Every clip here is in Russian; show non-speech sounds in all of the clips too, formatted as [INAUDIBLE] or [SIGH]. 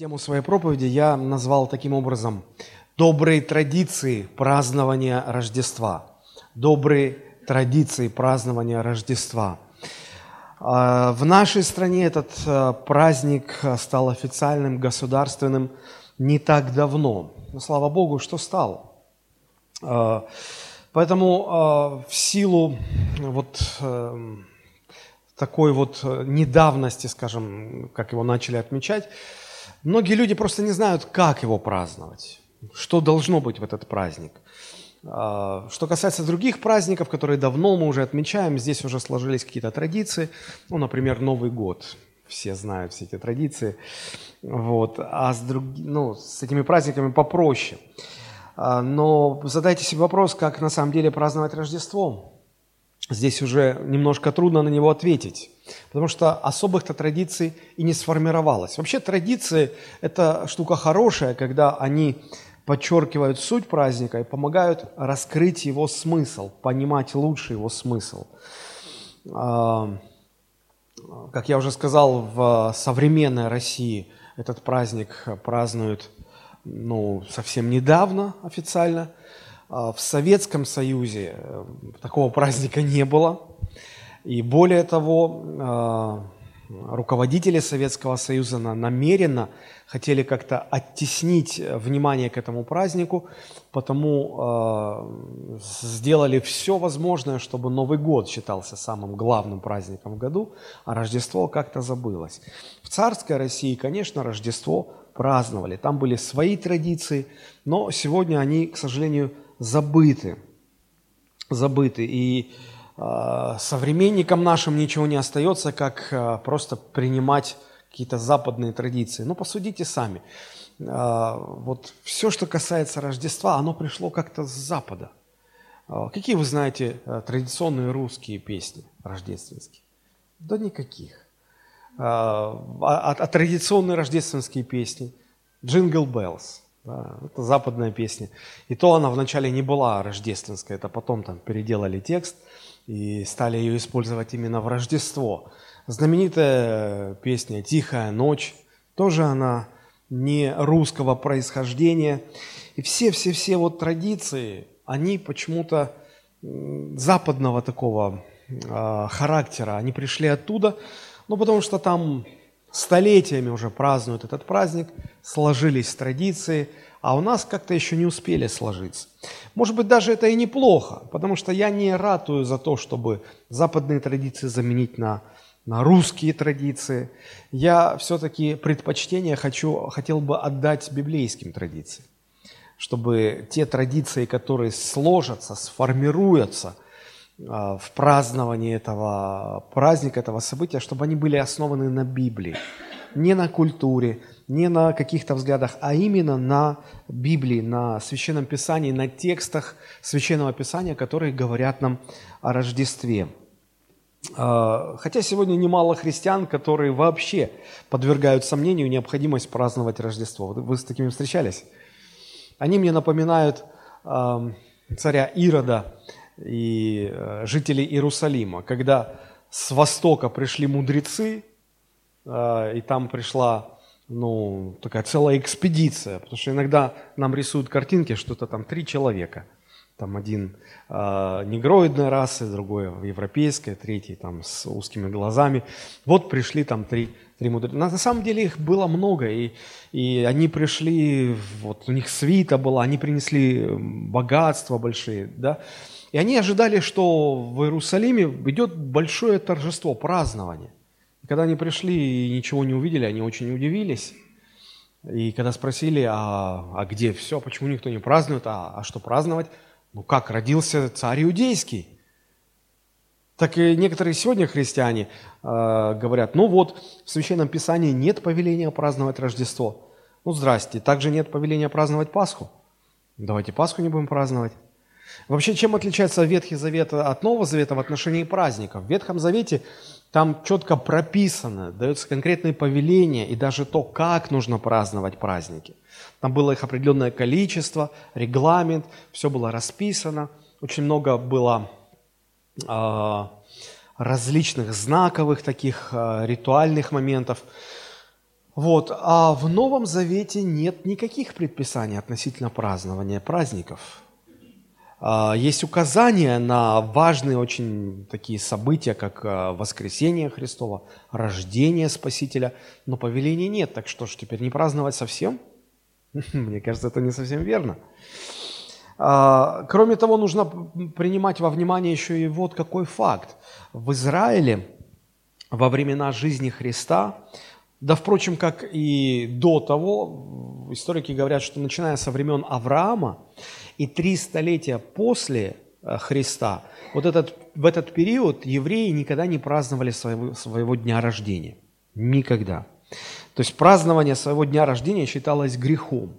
Тему своей проповеди я назвал таким образом «Добрые традиции празднования Рождества». Добрые традиции празднования Рождества. А, в нашей стране этот а, праздник стал официальным, государственным не так давно. Но слава Богу, что стал. А, поэтому в силу вот такой вот недавности, скажем, как его начали отмечать, Многие люди просто не знают, как его праздновать, что должно быть в этот праздник. А, что касается других праздников, которые давно мы уже отмечаем, здесь уже сложились какие-то традиции. Ну, например, Новый год. Все знают все эти традиции. Вот. А с, друг... ну, с этими праздниками попроще. А, но задайте себе вопрос, как на самом деле праздновать Рождество. Здесь уже немножко трудно на него ответить. Потому что особых-то традиций и не сформировалось. Вообще традиции – это штука хорошая, когда они подчеркивают суть праздника и помогают раскрыть его смысл, понимать лучше его смысл. А, как я уже сказал, в современной России этот праздник празднуют ну, совсем недавно официально. А в Советском Союзе э, такого праздника не было. И более того, а, руководители Советского Союза намеренно хотели как-то оттеснить внимание к этому празднику, потому э, сделали все возможное, чтобы Новый год считался самым главным праздником в году, а Рождество как-то забылось. В царской России, конечно, Рождество праздновали, там были свои традиции, но сегодня они, к сожалению, забыты. Забыты. И а, современникам нашим ничего не остается, как а, просто принимать какие-то западные традиции. Ну, посудите сами. А, вот все, что касается Рождества, оно пришло как-то с Запада. Какие вы знаете традиционные русские песни рождественские? Да никаких. А, а традиционные рождественские песни? Jingle Bells. Да, это западная песня. И то она вначале не была рождественская, это потом там переделали текст – и стали ее использовать именно в Рождество. Знаменитая песня «Тихая ночь», тоже она не русского происхождения. И все-все-все вот традиции, они почему-то западного такого э, характера, они пришли оттуда, ну, потому что там столетиями уже празднуют этот праздник, сложились традиции – а у нас как-то еще не успели сложиться. Может быть, даже это и неплохо, потому что я не ратую за то, чтобы западные традиции заменить на, на русские традиции. Я все-таки предпочтение хочу, хотел бы отдать библейским традициям, чтобы те традиции, которые сложатся, сформируются в праздновании этого праздника, этого события, чтобы они были основаны на Библии, не на культуре, не на каких-то взглядах, а именно на Библии, на Священном Писании, на текстах Священного Писания, которые говорят нам о Рождестве. А, хотя сегодня немало христиан, которые вообще подвергают сомнению необходимость праздновать Рождество. Вы с такими встречались? Они мне напоминают царя Ирода и э, жителей Иерусалима, когда с востока пришли мудрецы, а, и там пришла ну, такая целая экспедиция, потому что иногда нам рисуют картинки, что это там три человека. Там один э, негроидной расы, другой европейской, третий там с узкими глазами. Вот пришли там три, три мудреца. На, на самом деле их было много, и, и они пришли, вот у них свита была, они принесли богатства большие, да. И они ожидали, что в Иерусалиме идет большое торжество, празднование. Когда они пришли и ничего не увидели, они очень удивились. И когда спросили, а, а где все, почему никто не празднует, а, а что праздновать? Ну как, родился царь иудейский. Так и некоторые сегодня христиане э, говорят, ну вот, в Священном Писании нет повеления праздновать Рождество. Ну здрасте, также нет повеления праздновать Пасху. Давайте Пасху не будем праздновать. Вообще, чем отличается Ветхий Завет от Нового Завета в отношении праздников? В Ветхом Завете там четко прописано, дается конкретные повеления и даже то, как нужно праздновать праздники. Там было их определенное количество, регламент, все было расписано. Очень много было э, различных знаковых таких э, ритуальных моментов. Вот. А в Новом Завете нет никаких предписаний относительно празднования праздников. А, есть указания на важные очень такие события, как а, воскресение Христова, рождение Спасителя, но повелений нет. Так что ж, теперь не праздновать совсем? [LAUGHS] Мне кажется, это не совсем верно. А, кроме того, нужно принимать во внимание еще и вот какой факт. В Израиле во времена жизни Христа, да, впрочем, как и до того, историки говорят, что начиная со времен Авраама, и три столетия после э, Христа, вот этот, в этот период евреи никогда не праздновали своего, своего дня рождения. Никогда. То есть празднование своего дня рождения считалось грехом.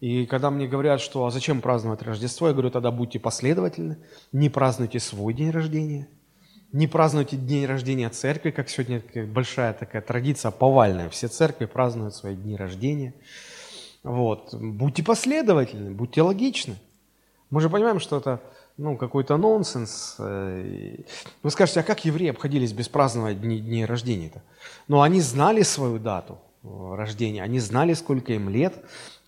И когда мне говорят, что а зачем праздновать Рождество, я говорю, тогда будьте последовательны, не празднуйте свой день рождения, не празднуйте день рождения церкви, как сегодня большая такая традиция повальная, все церкви празднуют свои дни рождения – вот. Будьте последовательны, будьте логичны. Мы же понимаем, что это ну, какой-то нонсенс. Э, вы скажете, а как евреи обходились без празднования дней, дней рождения-то? Ну, они знали свою дату э, рождения, они знали, сколько им лет,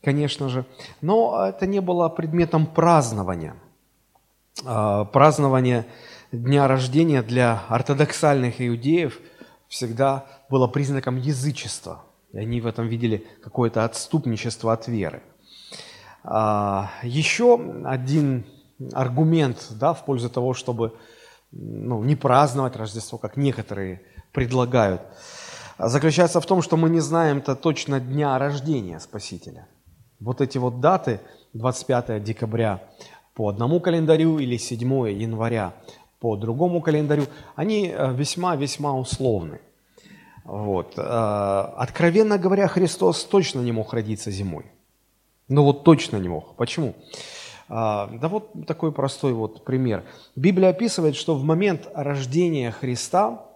конечно же, но это не было предметом празднования. А, празднование дня рождения для ортодоксальных иудеев всегда было признаком язычества – и они в этом видели какое-то отступничество от веры. А, еще один аргумент да, в пользу того, чтобы ну, не праздновать Рождество, как некоторые предлагают, заключается в том, что мы не знаем-то точно дня рождения Спасителя. Вот эти вот даты, 25 декабря по одному календарю или 7 января по другому календарю, они э, весьма-весьма условны. Вот. А, откровенно говоря, Христос точно не мог родиться зимой. Ну вот точно не мог. Почему? А, да вот такой простой вот пример. Библия описывает, что в момент рождения Христа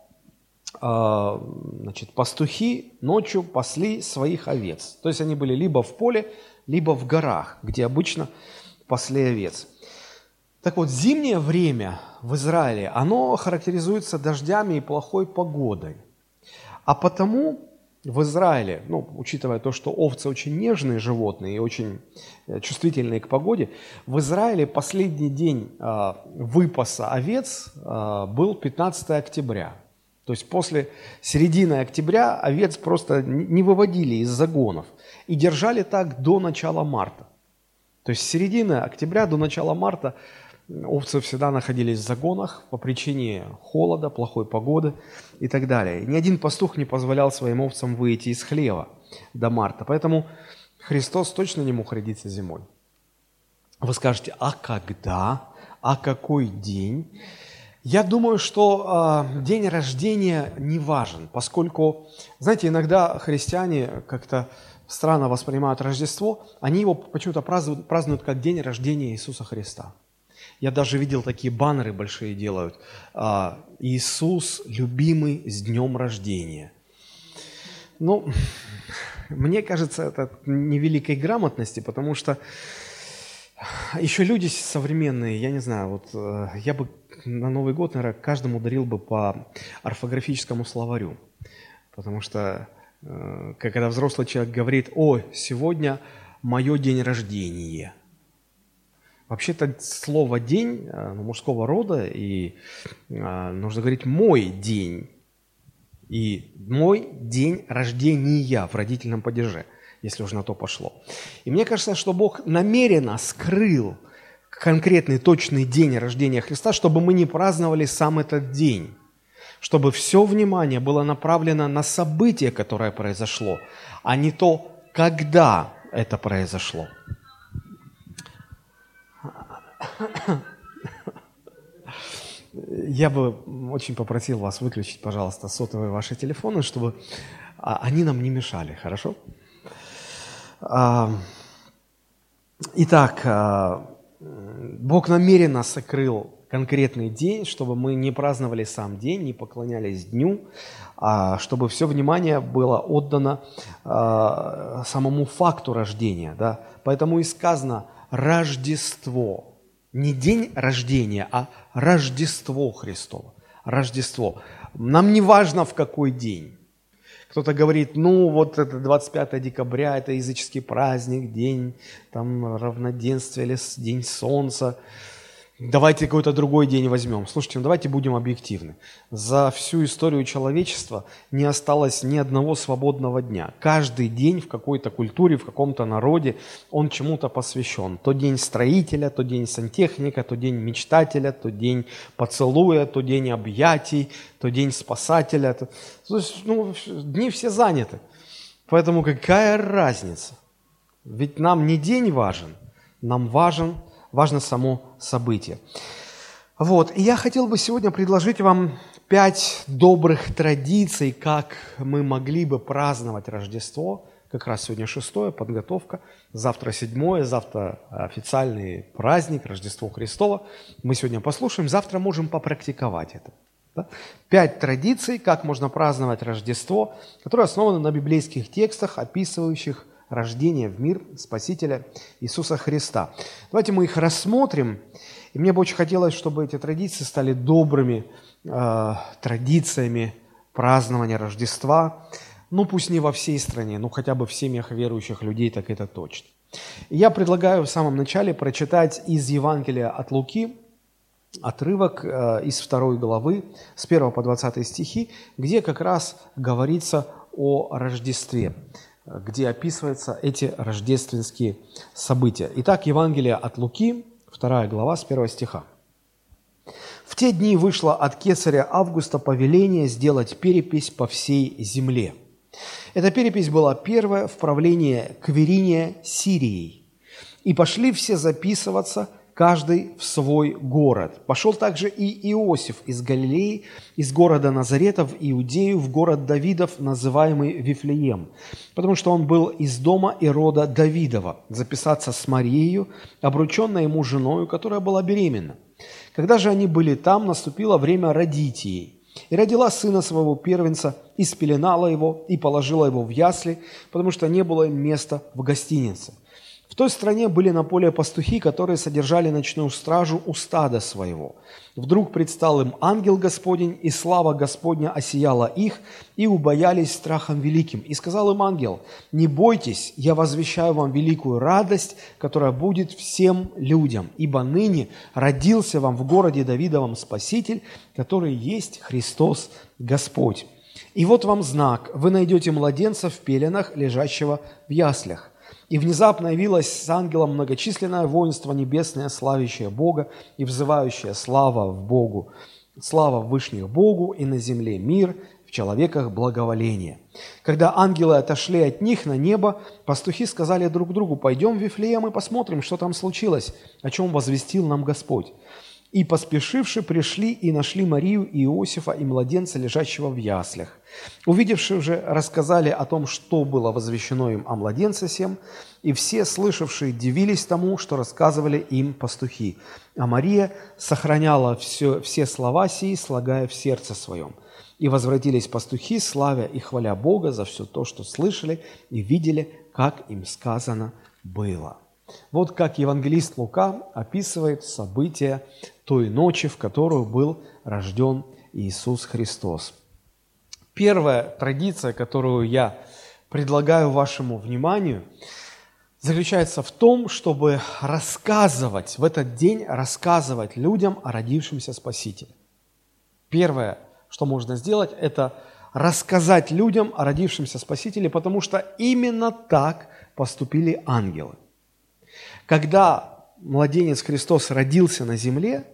значит, пастухи ночью пасли своих овец. То есть они были либо в поле, либо в горах, где обычно пасли овец. Так вот, зимнее время в Израиле, оно характеризуется дождями и плохой погодой. А потому в Израиле, ну, учитывая то, что овцы очень нежные животные и очень э, чувствительные к погоде, в Израиле последний день э, выпаса овец э, был 15 октября. То есть после середины октября овец просто не выводили из загонов и держали так до начала марта. То есть с середины октября до начала марта Овцы всегда находились в загонах по причине холода, плохой погоды и так далее. Ни один пастух не позволял своим овцам выйти из хлева до марта. Поэтому Христос точно не мог родиться зимой. Вы скажете, а когда? А какой день? Я думаю, что э, день рождения не важен, поскольку, знаете, иногда христиане как-то странно воспринимают Рождество, они его почему-то празднуют, празднуют как день рождения Иисуса Христа. Я даже видел такие баннеры большие делают. А, Иисус, любимый, с днем рождения. Ну, [LAUGHS] мне кажется, это невеликой грамотности, потому что еще люди современные, я не знаю, вот э, я бы на Новый год, наверное, каждому дарил бы по орфографическому словарю. Потому что, э, когда взрослый человек говорит, о, сегодня мое день рождения – Вообще-то слово «день» э, ну, мужского рода, и а, нужно говорить «мой день». И «мой день рождения» в родительном падеже, если уже на то пошло. И мне кажется, что Бог намеренно скрыл конкретный точный день рождения Христа, чтобы мы не праздновали сам этот день, чтобы все внимание было направлено на событие, которое произошло, а не то, когда это произошло. Я бы очень попросил вас выключить, пожалуйста, сотовые ваши телефоны, чтобы а, они нам не мешали, хорошо? А, итак, а, Бог намеренно сокрыл конкретный день, чтобы мы не праздновали сам день, не поклонялись дню, а чтобы все внимание было отдано самому факту рождения. Да? Поэтому и сказано «Рождество». Не день рождения, а Рождество Христово. Рождество. Нам не важно, в какой день. Кто-то говорит, ну вот это 25 декабря, это языческий праздник, день там равноденствия или день солнца. Давайте какой-то другой день возьмем. Слушайте, ну давайте будем объективны. За всю историю человечества не осталось ни одного свободного дня. Каждый день в какой-то культуре, в каком-то народе он чему-то посвящен. То день строителя, то день сантехника, то день мечтателя, то день поцелуя, то день объятий, то день спасателя. То есть, ну, дни все заняты. Поэтому какая разница? Ведь нам не день важен, нам важен важно само событие. Вот, и я хотел бы сегодня предложить вам пять добрых традиций, как мы могли бы праздновать Рождество. Как раз сегодня шестое, подготовка. Завтра седьмое, завтра официальный праздник, Рождество Христово. Мы сегодня послушаем, завтра можем попрактиковать это. Да? Пять традиций, как можно праздновать Рождество, которые основаны на библейских текстах, описывающих рождения в мир Спасителя Иисуса Христа. Давайте мы их рассмотрим. И мне бы очень хотелось, чтобы эти традиции стали добрыми э, традициями празднования Рождества. Ну, пусть не во всей стране, но хотя бы в семьях верующих людей, так это точно. Я предлагаю в самом начале прочитать из Евангелия от Луки отрывок э, из второй главы, с 1 по 20 стихи, где как раз говорится о Рождестве где описываются эти рождественские события. Итак, Евангелие от Луки, 2 глава, с 1 стиха. «В те дни вышло от кесаря Августа повеление сделать перепись по всей земле. Эта перепись была первая в правлении Квериния Сирией. И пошли все записываться – каждый в свой город. Пошел также и Иосиф из Галилеи, из города Назарета в Иудею, в город Давидов, называемый Вифлеем, потому что он был из дома и рода Давидова, записаться с Марией, обрученной ему женою, которая была беременна. Когда же они были там, наступило время родить ей. И родила сына своего первенца, и спеленала его, и положила его в ясли, потому что не было им места в гостинице – той стране были на поле пастухи, которые содержали ночную стражу у стада своего. Вдруг предстал им ангел Господень, и слава Господня осияла их, и убоялись страхом великим. И сказал им ангел, «Не бойтесь, я возвещаю вам великую радость, которая будет всем людям, ибо ныне родился вам в городе Давидовом Спаситель, который есть Христос Господь. И вот вам знак, вы найдете младенца в пеленах, лежащего в яслях». И внезапно явилось с ангелом многочисленное воинство небесное, славящее Бога и взывающее слава в Богу. Слава в вышних Богу и на земле мир, в человеках благоволение. Когда ангелы отошли от них на небо, пастухи сказали друг другу, пойдем в Вифлеем и посмотрим, что там случилось, о чем возвестил нам Господь. И поспешивши пришли и нашли Марию и Иосифа и младенца, лежащего в яслях. Увидевши же, рассказали о том, что было возвещено им о младенце сем, и все слышавшие дивились тому, что рассказывали им пастухи. А Мария сохраняла все, все слова сии, слагая в сердце своем. И возвратились пастухи, славя и хваля Бога за все то, что слышали и видели, как им сказано было. Вот как евангелист Лука описывает события той ночи, в которую был рожден Иисус Христос. Первая традиция, которую я предлагаю вашему вниманию, заключается в том, чтобы рассказывать, в этот день рассказывать людям о родившемся Спасителе. Первое, что можно сделать, это рассказать людям о родившемся Спасителе, потому что именно так поступили ангелы. Когда младенец Христос родился на земле,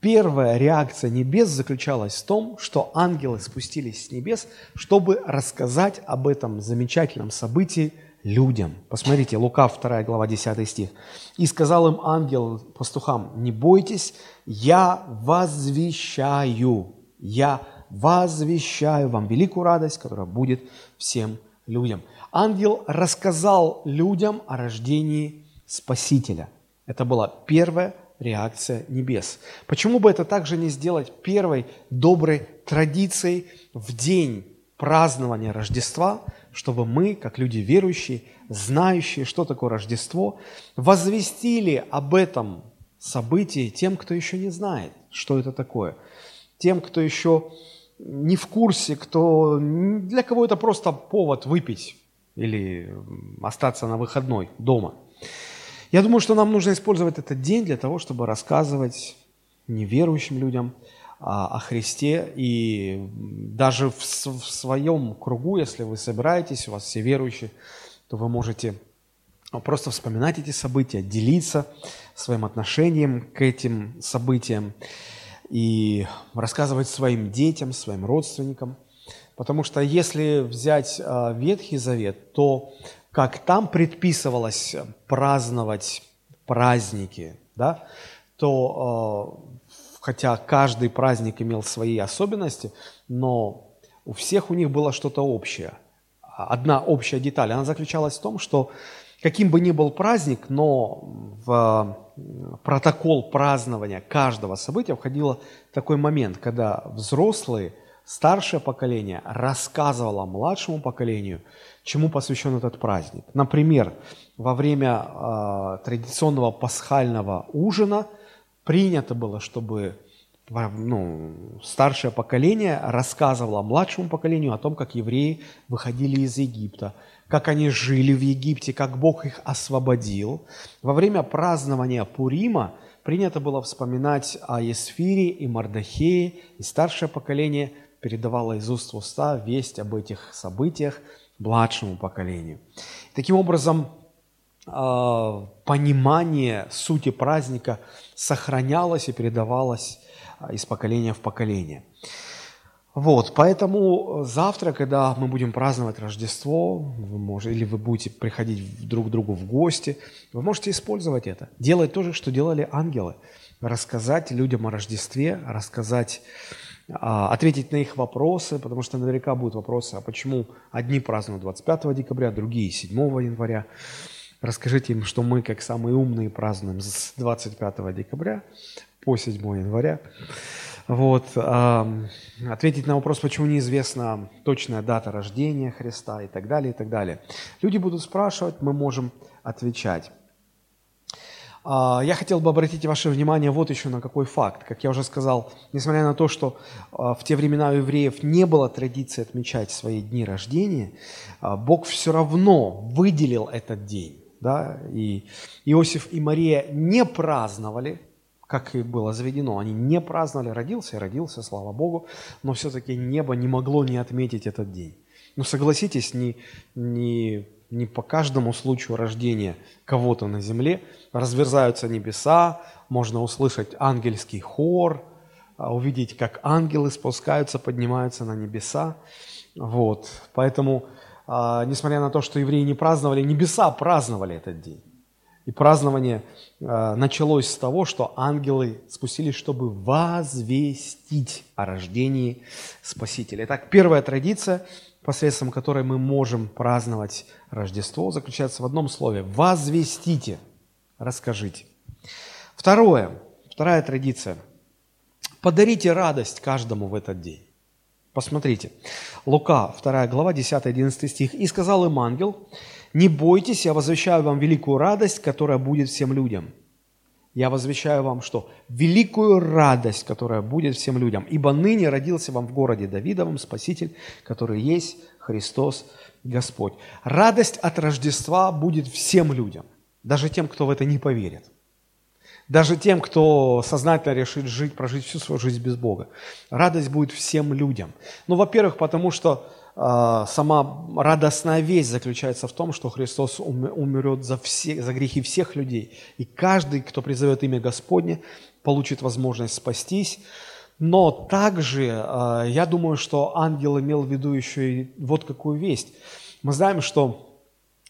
первая реакция небес заключалась в том, что ангелы спустились с небес, чтобы рассказать об этом замечательном событии людям. Посмотрите, Лука 2 глава 10 стих. «И сказал им ангел пастухам, не бойтесь, я возвещаю, я возвещаю вам великую радость, которая будет всем людям». Ангел рассказал людям о рождении Спасителя. Это была первая реакция небес. Почему бы это также не сделать первой доброй традицией в день празднования Рождества, чтобы мы, как люди верующие, знающие, что такое Рождество, возвестили об этом событии тем, кто еще не знает, что это такое, тем, кто еще не в курсе, кто, для кого это просто повод выпить или остаться на выходной дома. Я думаю, что нам нужно использовать этот день для того, чтобы рассказывать неверующим людям о Христе. И даже в, в своем кругу, если вы собираетесь, у вас все верующие, то вы можете просто вспоминать эти события, делиться своим отношением к этим событиям и рассказывать своим детям, своим родственникам. Потому что если взять а, Ветхий Завет, то как там предписывалось праздновать праздники, да, то а, хотя каждый праздник имел свои особенности, но у всех у них было что-то общее. Одна общая деталь, она заключалась в том, что каким бы ни был праздник, но в протокол празднования каждого события входил такой момент, когда взрослые, старшее поколение рассказывало младшему поколению, чему посвящен этот праздник. Например, во время э, традиционного пасхального ужина принято было, чтобы ну, старшее поколение рассказывало младшему поколению о том, как евреи выходили из Египта, как они жили в Египте, как Бог их освободил. Во время празднования Пурима принято было вспоминать о Есфире и Мардахее, и старшее поколение передавало из уст в уста весть об этих событиях младшему поколению. Таким образом, а, понимание сути праздника сохранялось и передавалось а, из поколения в поколение. Вот, поэтому завтра, когда мы будем праздновать Рождество, вы можете, или вы будете приходить друг к другу в гости, вы можете использовать это. Делать то же, что делали ангелы. Рассказать людям о Рождестве, рассказать, ответить на их вопросы, потому что наверняка будут вопросы, а почему одни празднуют 25 декабря, другие 7 января. Расскажите им, что мы, как самые умные, празднуем с 25 декабря по 7 января. Вот, ответить на вопрос, почему неизвестна точная дата рождения Христа и так далее, и так далее. Люди будут спрашивать, мы можем отвечать. А, я хотел бы обратить ваше внимание вот еще на какой факт. Как я уже сказал, несмотря на то, что а, в те времена у евреев не было традиции отмечать свои дни рождения, а, Бог все равно выделил этот день. Да? И Иосиф и Мария не праздновали как и было заведено. Они не праздновали, родился и родился, слава Богу, но все-таки небо не могло не отметить этот день. Но согласитесь, не, не, не по каждому случаю рождения кого-то на земле разверзаются небеса, можно услышать ангельский хор, а, увидеть, как ангелы спускаются, поднимаются на небеса. Вот. Поэтому, а, несмотря на то, что евреи не праздновали, небеса праздновали этот день. И празднование э, началось с того, что ангелы спустились, чтобы возвестить о рождении Спасителя. Итак, первая традиция, посредством которой мы можем праздновать Рождество, заключается в одном слове – возвестите, расскажите. Второе, вторая традиция – подарите радость каждому в этот день. Посмотрите, Лука, 2 глава, 10-11 стих. «И сказал им ангел, не бойтесь, я возвещаю вам великую радость, которая будет всем людям. Я возвещаю вам что? Великую радость, которая будет всем людям. Ибо ныне родился вам в городе Давидовом Спаситель, который есть Христос Господь. Радость от Рождества будет всем людям, даже тем, кто в это не поверит. Даже тем, кто сознательно решит жить, прожить всю свою жизнь без Бога. Радость будет всем людям. Ну, во-первых, потому что сама радостная весть заключается в том, что Христос умрет за, все, за грехи всех людей. И каждый, кто призовет имя Господне, получит возможность спастись. Но также а, я думаю, что ангел имел в виду еще и вот какую весть. Мы знаем, что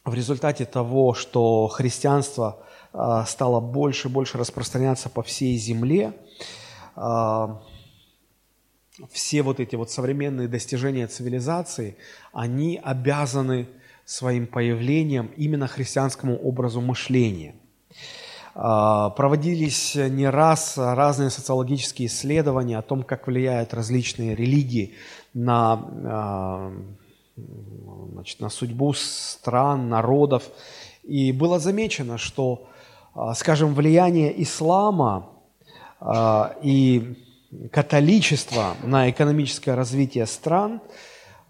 в результате того, что христианство а, стало больше и больше распространяться по всей земле, все вот эти вот современные достижения цивилизации, они обязаны своим появлением именно христианскому образу мышления. А, проводились не раз разные социологические исследования о том, как влияют различные религии на, а, значит, на судьбу стран, народов. И было замечено, что, а, скажем, влияние ислама и католичества на экономическое развитие стран,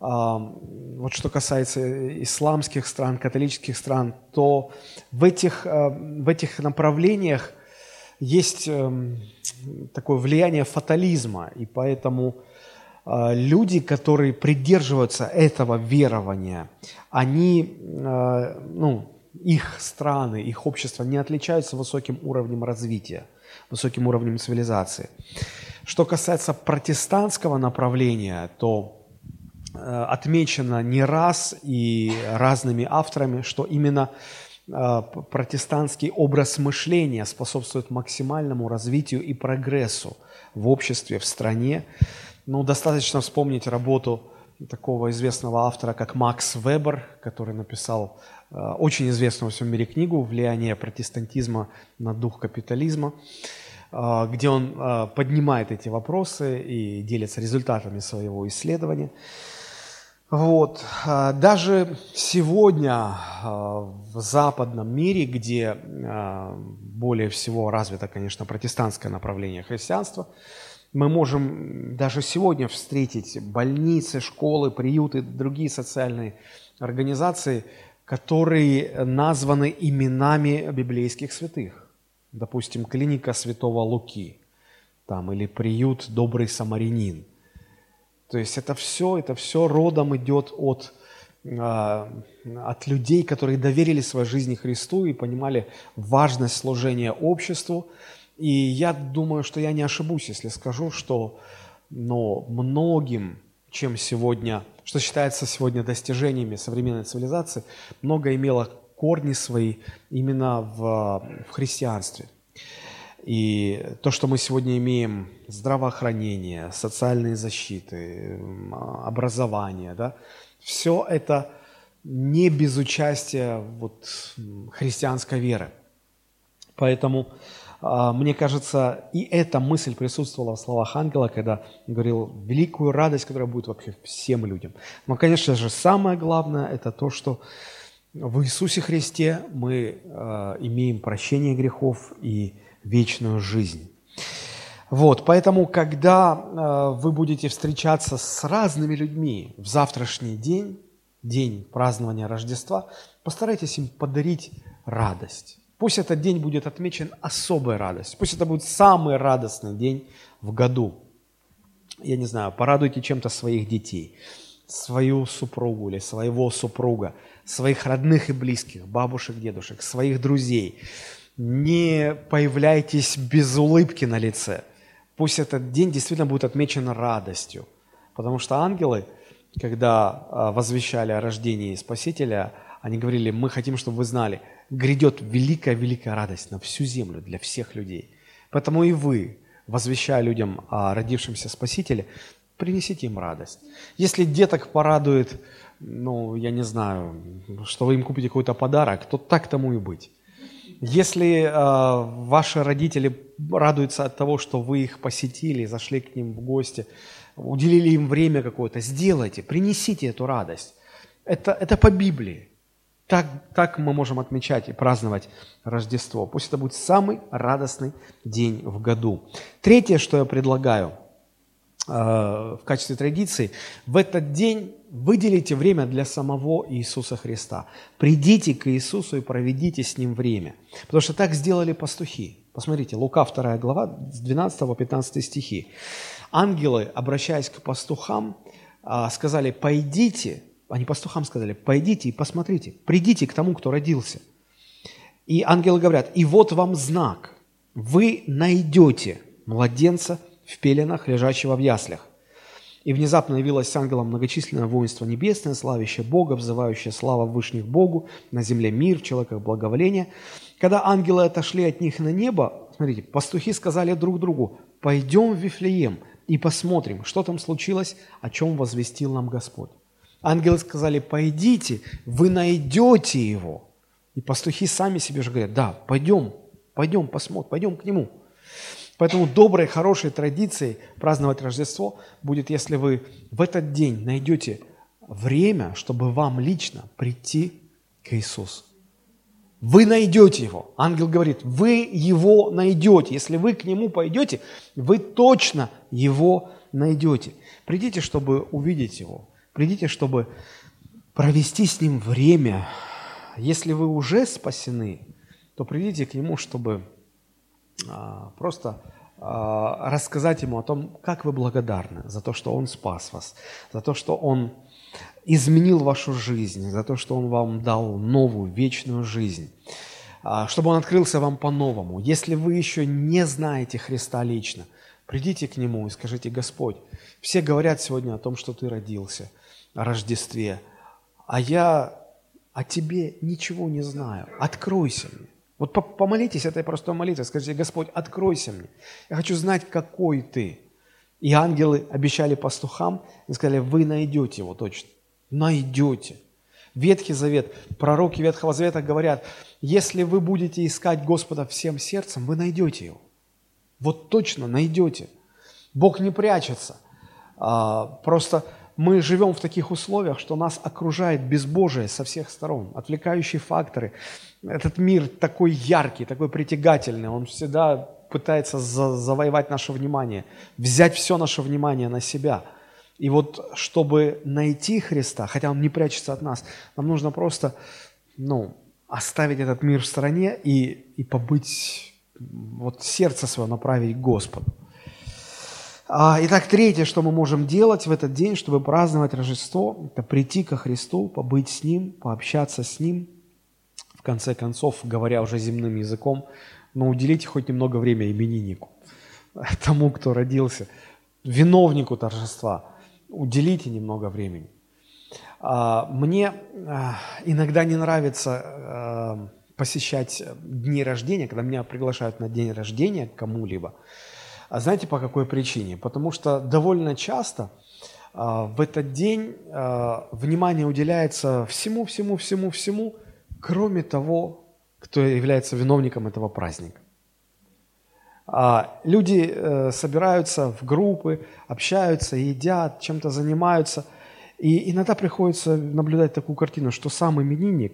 вот что касается исламских стран, католических стран, то в этих, в этих направлениях есть эм, такое влияние фатализма, и поэтому а, люди, которые придерживаются этого верования, они, а, ну, их страны, их общества не отличаются высоким уровнем развития, высоким уровнем цивилизации. Что касается протестантского направления, то а, отмечено не раз и разными авторами, что именно протестантский образ мышления способствует максимальному развитию и прогрессу в обществе, в стране. Ну, достаточно вспомнить работу такого известного автора, как Макс Вебер, который написал э, очень известную во всем мире книгу «Влияние протестантизма на дух капитализма», э, где он э, поднимает эти вопросы и делится результатами своего исследования. Вот. Э, даже сегодня в западном мире, где более всего развито, конечно, протестантское направление христианства, мы можем даже сегодня встретить больницы, школы, приюты, другие социальные организации, которые названы именами библейских святых. Допустим, клиника святого Луки там, или приют Добрый Самарянин. То есть это все, это все родом идет от, а, от людей, которые доверили свою жизнь Христу и понимали важность служения обществу, и я думаю, что я не ошибусь, если скажу, что но многим, чем сегодня, что считается сегодня достижениями современной цивилизации, много имело корни свои именно в, в христианстве. И то, что мы сегодня имеем, здравоохранение, социальные защиты, образование, да, все это не без участия вот, христианской веры. Поэтому а, мне кажется, и эта мысль присутствовала в словах ангела, когда он говорил великую радость, которая будет вообще всем людям. Но, конечно же, самое главное – это то, что в Иисусе Христе мы э, имеем прощение грехов и вечную жизнь. Вот, поэтому, когда э, вы будете встречаться с разными людьми в завтрашний день, день празднования Рождества, постарайтесь им подарить радость. Пусть этот день будет отмечен особой радостью. Пусть это будет самый радостный день в году. Я не знаю, порадуйте чем-то своих детей, свою супругу или своего супруга, своих родных и близких, бабушек, дедушек, своих друзей. Не появляйтесь без улыбки на лице. Пусть этот день действительно будет отмечен радостью. Потому что ангелы, когда а, возвещали о рождении Спасителя, они говорили, мы хотим, чтобы вы знали – грядет великая-великая радость на всю землю для всех людей. Поэтому и вы, возвещая людям о родившемся Спасителе, принесите им радость. Если деток порадует, ну, я не знаю, что вы им купите какой-то подарок, то так тому и быть. Если э, ваши родители радуются от того, что вы их посетили, зашли к ним в гости, уделили им время какое-то, сделайте, принесите эту радость. Это, это по Библии. Так, так мы можем отмечать и праздновать Рождество. Пусть это будет самый радостный день в году. Третье, что я предлагаю в качестве традиции, в этот день выделите время для самого Иисуса Христа. Придите к Иисусу и проведите с Ним время. Потому что так сделали пастухи. Посмотрите, Лука 2 глава, с 12 по 15 стихи. Ангелы, обращаясь к пастухам, э, сказали, пойдите они пастухам сказали, пойдите и посмотрите, придите к тому, кто родился. И ангелы говорят, и вот вам знак, вы найдете младенца в пеленах, лежащего в яслях. И внезапно явилось с ангелом многочисленное воинство небесное, славящее Бога, взывающее слава Вышних Богу, на земле мир, в человеках благоволение. Когда ангелы отошли от них на небо, смотрите, пастухи сказали друг другу, пойдем в Вифлеем и посмотрим, что там случилось, о чем возвестил нам Господь. Ангелы сказали, пойдите, вы найдете его. И пастухи сами себе же говорят, да, пойдем, пойдем посмотрим, пойдем к нему. Поэтому доброй, хорошей традицией праздновать Рождество будет, если вы в этот день найдете время, чтобы вам лично прийти к Иисусу. Вы найдете его. Ангел говорит, вы его найдете. Если вы к нему пойдете, вы точно его найдете. Придите, чтобы увидеть его. Придите, чтобы провести с ним время. Если вы уже спасены, то придите к нему, чтобы просто а, рассказать ему о том, как вы благодарны за то, что он спас вас, за то, что он изменил вашу жизнь, за то, что Он вам дал новую, вечную жизнь, а, чтобы Он открылся вам по-новому. Если вы еще не знаете Христа лично, придите к Нему и скажите, Господь, все говорят сегодня о том, что Ты родился, о Рождестве, а я о Тебе ничего не знаю. Откройся мне. Вот помолитесь этой простой молитвой, скажите, Господь, откройся мне. Я хочу знать, какой Ты. И ангелы обещали пастухам и сказали, вы найдете его точно найдете. Ветхий Завет, пророки Ветхого Завета говорят, если вы будете искать Господа всем сердцем, вы найдете Его. Вот точно найдете. Бог не прячется. А, просто мы живем в таких условиях, что нас окружает безбожие со всех сторон, отвлекающие факторы. Этот мир такой яркий, такой притягательный, он всегда пытается завоевать наше внимание, взять все наше внимание на себя – и вот чтобы найти Христа, хотя Он не прячется от нас, нам нужно просто ну, оставить этот мир в стороне и, и побыть, вот сердце свое направить к Господу. А, итак, третье, что мы можем делать в этот день, чтобы праздновать Рождество, это прийти ко Христу, побыть с Ним, пообщаться с Ним. В конце концов, говоря уже земным языком, но уделите хоть немного времени имениннику, [LAUGHS] тому, кто родился, виновнику торжества – уделите немного времени. А, мне а, иногда не нравится посещать дни рождения, когда меня приглашают на день рождения к кому-либо. А знаете, по какой причине? Потому что довольно часто в этот день внимание уделяется всему, всему, всему, всему, кроме того, кто является виновником этого праздника. А, люди э, собираются в группы, общаются, едят, чем-то занимаются. И иногда приходится наблюдать такую картину, что сам именинник,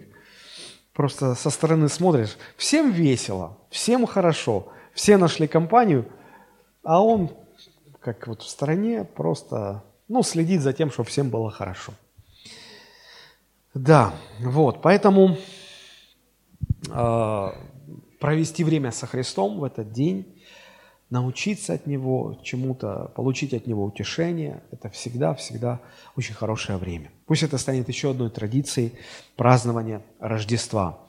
просто со стороны смотришь, всем весело, всем хорошо, все нашли компанию, а он, как вот в стороне, просто ну, следит за тем, чтобы всем было хорошо. Да, вот, поэтому э, провести время со Христом в этот день научиться от Него чему-то, получить от Него утешение, это всегда-всегда очень хорошее время. Пусть это станет еще одной традицией празднования Рождества.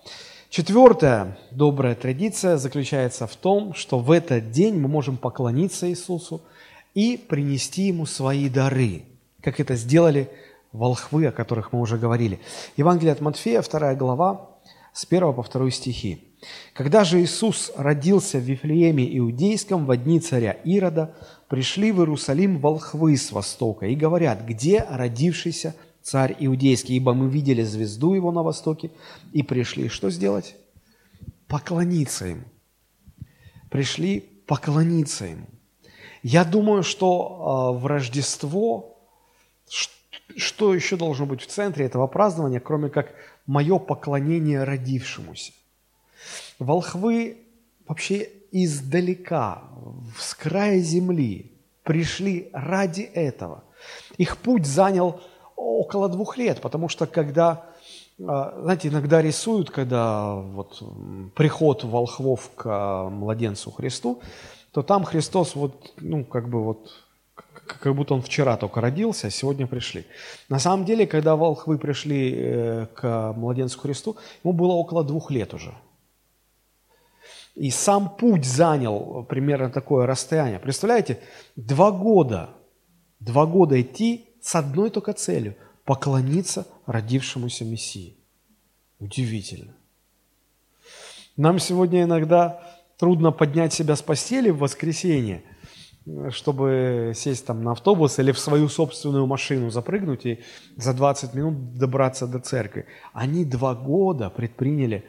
Четвертая добрая традиция заключается в том, что в этот день мы можем поклониться Иисусу и принести Ему свои дары, как это сделали волхвы, о которых мы уже говорили. Евангелие от Матфея, 2 глава, с 1 по 2 стихи. Когда же Иисус родился в Вифлееме Иудейском в дни царя Ирода, пришли в Иерусалим волхвы с востока и говорят, где родившийся царь Иудейский, ибо мы видели звезду его на востоке и пришли. Что сделать? Поклониться ему. Пришли поклониться ему. Я думаю, что э, в Рождество, что еще должно быть в центре этого празднования, кроме как мое поклонение родившемуся – Волхвы вообще издалека, с края земли, пришли ради этого. Их путь занял около двух лет, потому что когда, а, знаете, иногда рисуют, когда вот приход волхвов к младенцу Христу, то там Христос вот, ну, как бы вот, как будто он вчера только родился, а сегодня пришли. На самом деле, когда волхвы пришли э, к младенцу Христу, ему было около двух лет уже – и сам путь занял примерно такое расстояние. Представляете, два года, два года идти с одной только целью – поклониться родившемуся Мессии. Удивительно. Нам сегодня иногда трудно поднять себя с постели в воскресенье, чтобы сесть там на автобус или в свою собственную машину запрыгнуть и за 20 минут добраться до церкви. Они два года предприняли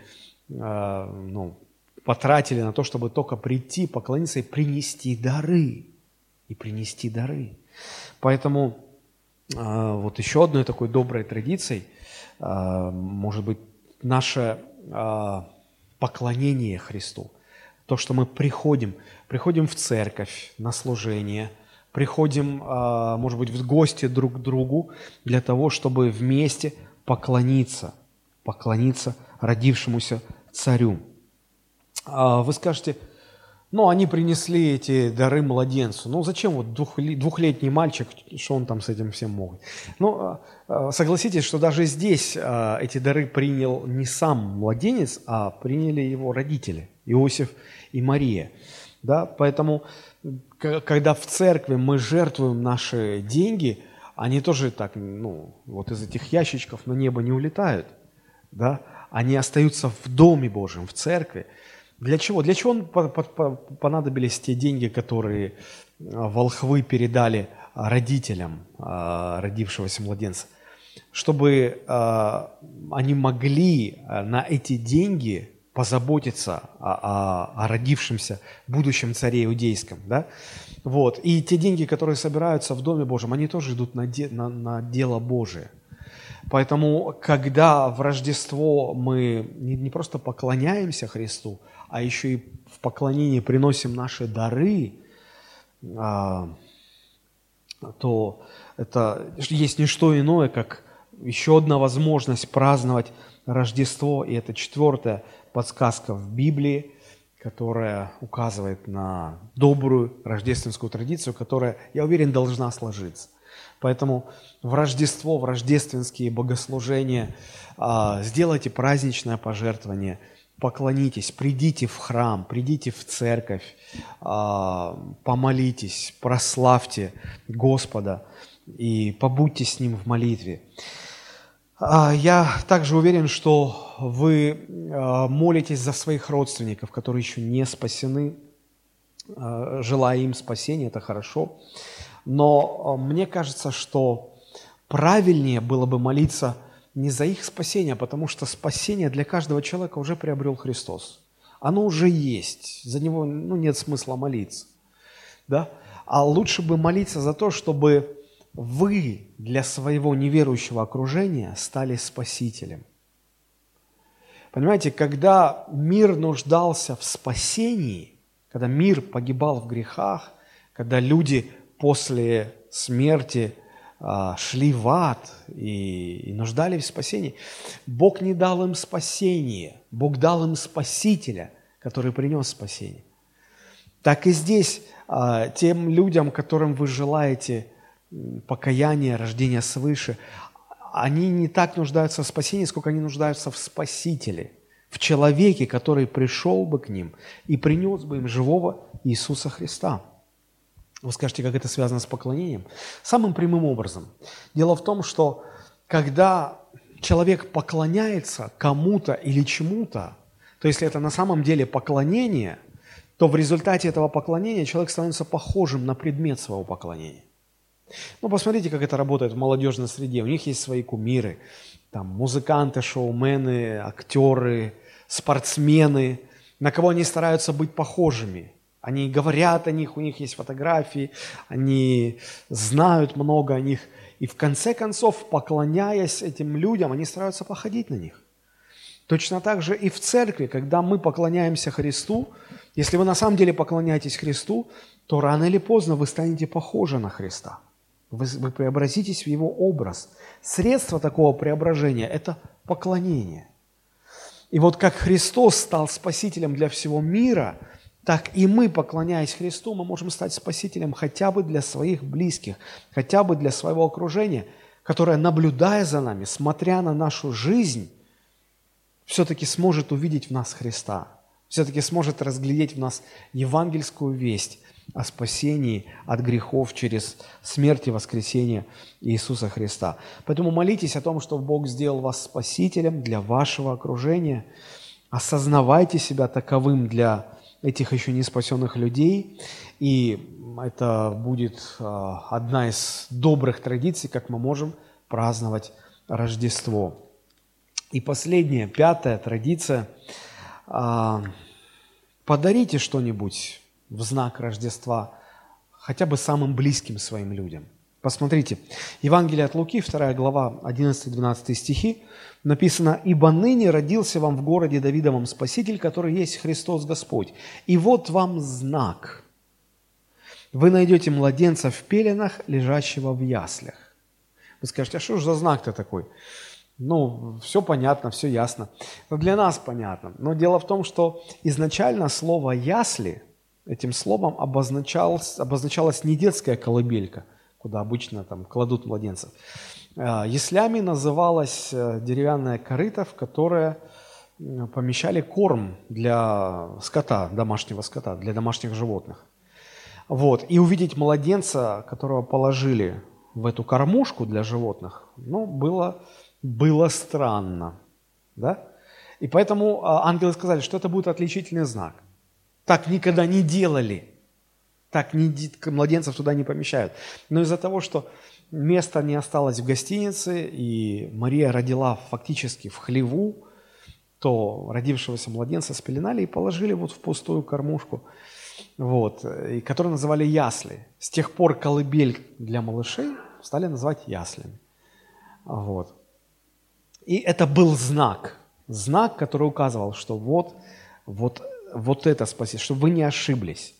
э, ну, потратили на то, чтобы только прийти, поклониться и принести дары. И принести дары. Поэтому вот еще одной такой доброй традицией э, может быть наше э, поклонение Христу. То, что мы приходим, приходим в церковь на служение, приходим, а, может быть, в гости друг к другу для того, чтобы вместе поклониться, поклониться родившемуся царю. А, вы скажете, ну, они принесли эти дары младенцу. Ну, зачем вот двухлетний мальчик, что он там с этим всем мог? Ну, а, а, согласитесь, что даже здесь эти дары принял не сам младенец, а приняли его родители, Иосиф и Мария. Да? Поэтому, когда в церкви мы жертвуем наши деньги, они тоже так, ну, вот из этих ящичков на небо не улетают. Да? Они остаются в Доме Божьем, в церкви. Для чего? Для чего понадобились те деньги, которые а, волхвы передали а, родителям а, родившегося младенца? Чтобы они могли на эти деньги позаботиться о, о, о родившемся будущем царе иудейском. Да? Вот. И те деньги, которые собираются в Доме Божьем, они тоже идут на, де, на, на дело Божие. Поэтому, когда в Рождество мы не, не просто поклоняемся Христу, а еще и в поклонении приносим наши дары, а, то это есть не что иное, как еще одна возможность праздновать Рождество. И это четвертая подсказка в Библии, которая указывает на добрую рождественскую традицию, которая, я уверен, должна сложиться. Поэтому в Рождество, в рождественские богослужения а, сделайте праздничное пожертвование – поклонитесь, придите в храм, придите в церковь, а, помолитесь, прославьте Господа и побудьте с Ним в молитве. А, я также уверен, что вы а, молитесь за своих родственников, которые еще не спасены, желая им спасения, это хорошо. Но мне кажется, что правильнее было бы молиться – не за их спасение, а потому что спасение для каждого человека уже приобрел Христос. Оно уже есть, за него ну, нет смысла молиться. Да? А лучше бы молиться за то, чтобы вы для своего неверующего окружения стали спасителем. Понимаете, когда мир нуждался в спасении, когда мир погибал в грехах, когда люди после смерти – шли в ад и, и нуждались в спасении. Бог не дал им спасение, Бог дал им Спасителя, который принес спасение. Так и здесь а, тем людям, которым вы желаете покаяния, рождения свыше, они не так нуждаются в спасении, сколько они нуждаются в Спасителе, в человеке, который пришел бы к ним и принес бы им живого Иисуса Христа. Вы скажете, как это связано с поклонением? Самым прямым образом. Дело в том, что когда человек поклоняется кому-то или чему-то, то если это на самом деле поклонение, то в результате этого поклонения человек становится похожим на предмет своего поклонения. Ну, посмотрите, как это работает в молодежной среде. У них есть свои кумиры, там музыканты, шоумены, актеры, спортсмены, на кого они стараются быть похожими – они говорят о них, у них есть фотографии, они знают много о них. И в конце концов, поклоняясь этим людям, они стараются походить на них. Точно так же и в церкви, когда мы поклоняемся Христу, если вы на самом деле поклоняетесь Христу, то рано или поздно вы станете похожи на Христа. Вы, вы преобразитесь в Его образ. Средство такого преображения – это поклонение. И вот как Христос стал спасителем для всего мира – так и мы, поклоняясь Христу, мы можем стать спасителем хотя бы для своих близких, хотя бы для своего окружения, которое, наблюдая за нами, смотря на нашу жизнь, все-таки сможет увидеть в нас Христа, все-таки сможет разглядеть в нас евангельскую весть о спасении от грехов через смерть и воскресение Иисуса Христа. Поэтому молитесь о том, что Бог сделал вас спасителем для вашего окружения. Осознавайте себя таковым для этих еще не спасенных людей. И это будет а, одна из добрых традиций, как мы можем праздновать Рождество. И последняя, пятая традиция. А, подарите что-нибудь в знак Рождества хотя бы самым близким своим людям. Посмотрите, Евангелие от Луки, 2 глава, 11-12 стихи, написано, «Ибо ныне родился вам в городе Давидовом Спаситель, который есть Христос Господь. И вот вам знак. Вы найдете младенца в пеленах, лежащего в яслях». Вы скажете, а что же за знак-то такой? Ну, все понятно, все ясно. Но для нас понятно. Но дело в том, что изначально слово «ясли» этим словом обозначалось, обозначалась не детская колыбелька, куда обычно там кладут младенцев. А, яслями называлась э, деревянная корыта, в которое помещали корм для скота, домашнего скота, для домашних животных. Вот. И увидеть младенца, которого положили в эту кормушку для животных, ну, было, было странно. Да? И поэтому а, ангелы сказали, что это будет отличительный знак. Так никогда не делали. Так не, младенцев туда не помещают. Но из-за того, что места не осталось в гостинице, и Мария родила фактически в хлеву, то родившегося младенца спеленали и положили вот в пустую кормушку, вот, и которую называли ясли. С тех пор колыбель для малышей стали называть яслями. Вот. И это был знак, знак, который указывал, что вот, вот вот это спасение, чтобы вы не ошиблись.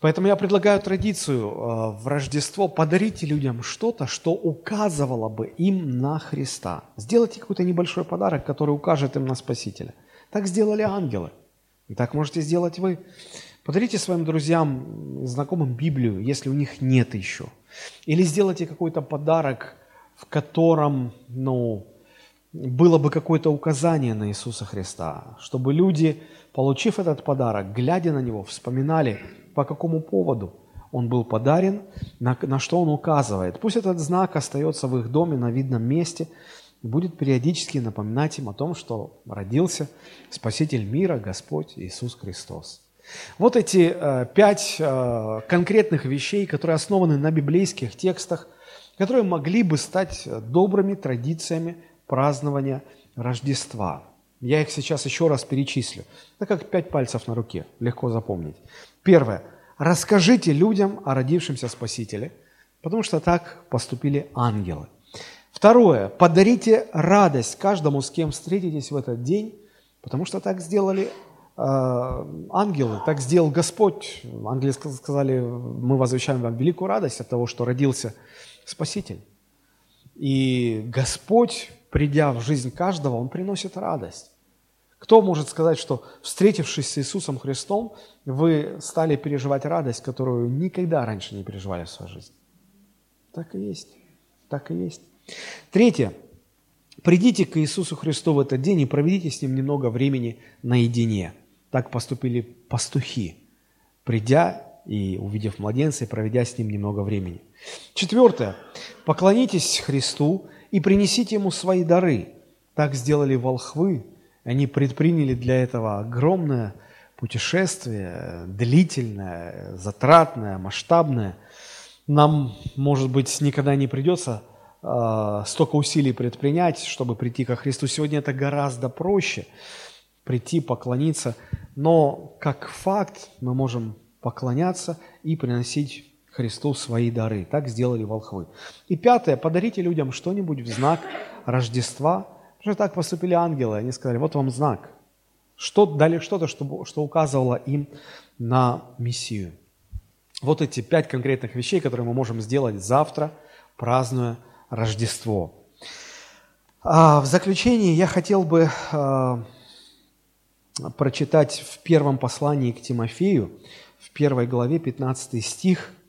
Поэтому я предлагаю традицию э, в Рождество подарите людям что-то, что указывало бы им на Христа. Сделайте какой-то небольшой подарок, который укажет им на Спасителя. Так сделали ангелы. И так можете сделать вы. Подарите своим друзьям, знакомым Библию, если у них нет еще. Или сделайте какой-то подарок, в котором, ну, было бы какое-то указание на Иисуса Христа, чтобы люди получив этот подарок, глядя на него, вспоминали, по какому поводу он был подарен, на, на что он указывает. Пусть этот знак остается в их доме на видном месте и будет периодически напоминать им о том, что родился Спаситель мира, Господь Иисус Христос. Вот эти э, пять э, конкретных вещей, которые основаны на библейских текстах, которые могли бы стать добрыми традициями празднования Рождества – я их сейчас еще раз перечислю. Это как пять пальцев на руке, легко запомнить. Первое. Расскажите людям о родившемся Спасителе, потому что так поступили ангелы. Второе. Подарите радость каждому, с кем встретитесь в этот день, потому что так сделали э, ангелы, так сделал Господь. Ангелы сказали, мы возвещаем вам великую радость от того, что родился Спаситель. И Господь придя в жизнь каждого, он приносит радость. Кто может сказать, что встретившись с Иисусом Христом, вы стали переживать радость, которую никогда раньше не переживали в своей жизни? Так и есть. Так и есть. Третье. Придите к Иисусу Христу в этот день и проведите с Ним немного времени наедине. Так поступили пастухи, придя и увидев младенца, и проведя с Ним немного времени. Четвертое. Поклонитесь Христу и принесите ему свои дары. Так сделали волхвы. Они предприняли для этого огромное путешествие, длительное, затратное, масштабное. Нам, может быть, никогда не придется э, столько усилий предпринять, чтобы прийти ко Христу. Сегодня это гораздо проще прийти, поклониться. Но как факт мы можем поклоняться и приносить Христу свои дары. Так сделали волхвы. И пятое, подарите людям что-нибудь в знак Рождества. Потому что так поступили ангелы. Они сказали, вот вам знак. Что, дали что-то, что, что указывало им на Мессию. Вот эти пять конкретных вещей, которые мы можем сделать завтра, празднуя Рождество. А в заключение я хотел бы а, прочитать в первом послании к Тимофею, в первой главе 15 стих –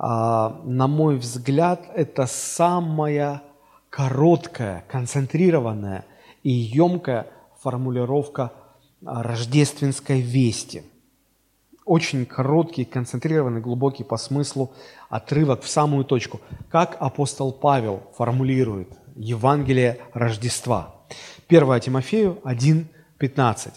а, на мой взгляд, это самая короткая, концентрированная и емкая формулировка а, рождественской вести. Очень короткий, концентрированный, глубокий по смыслу отрывок в самую точку. Как апостол Павел формулирует Евангелие Рождества. 1 Тимофею 1.15.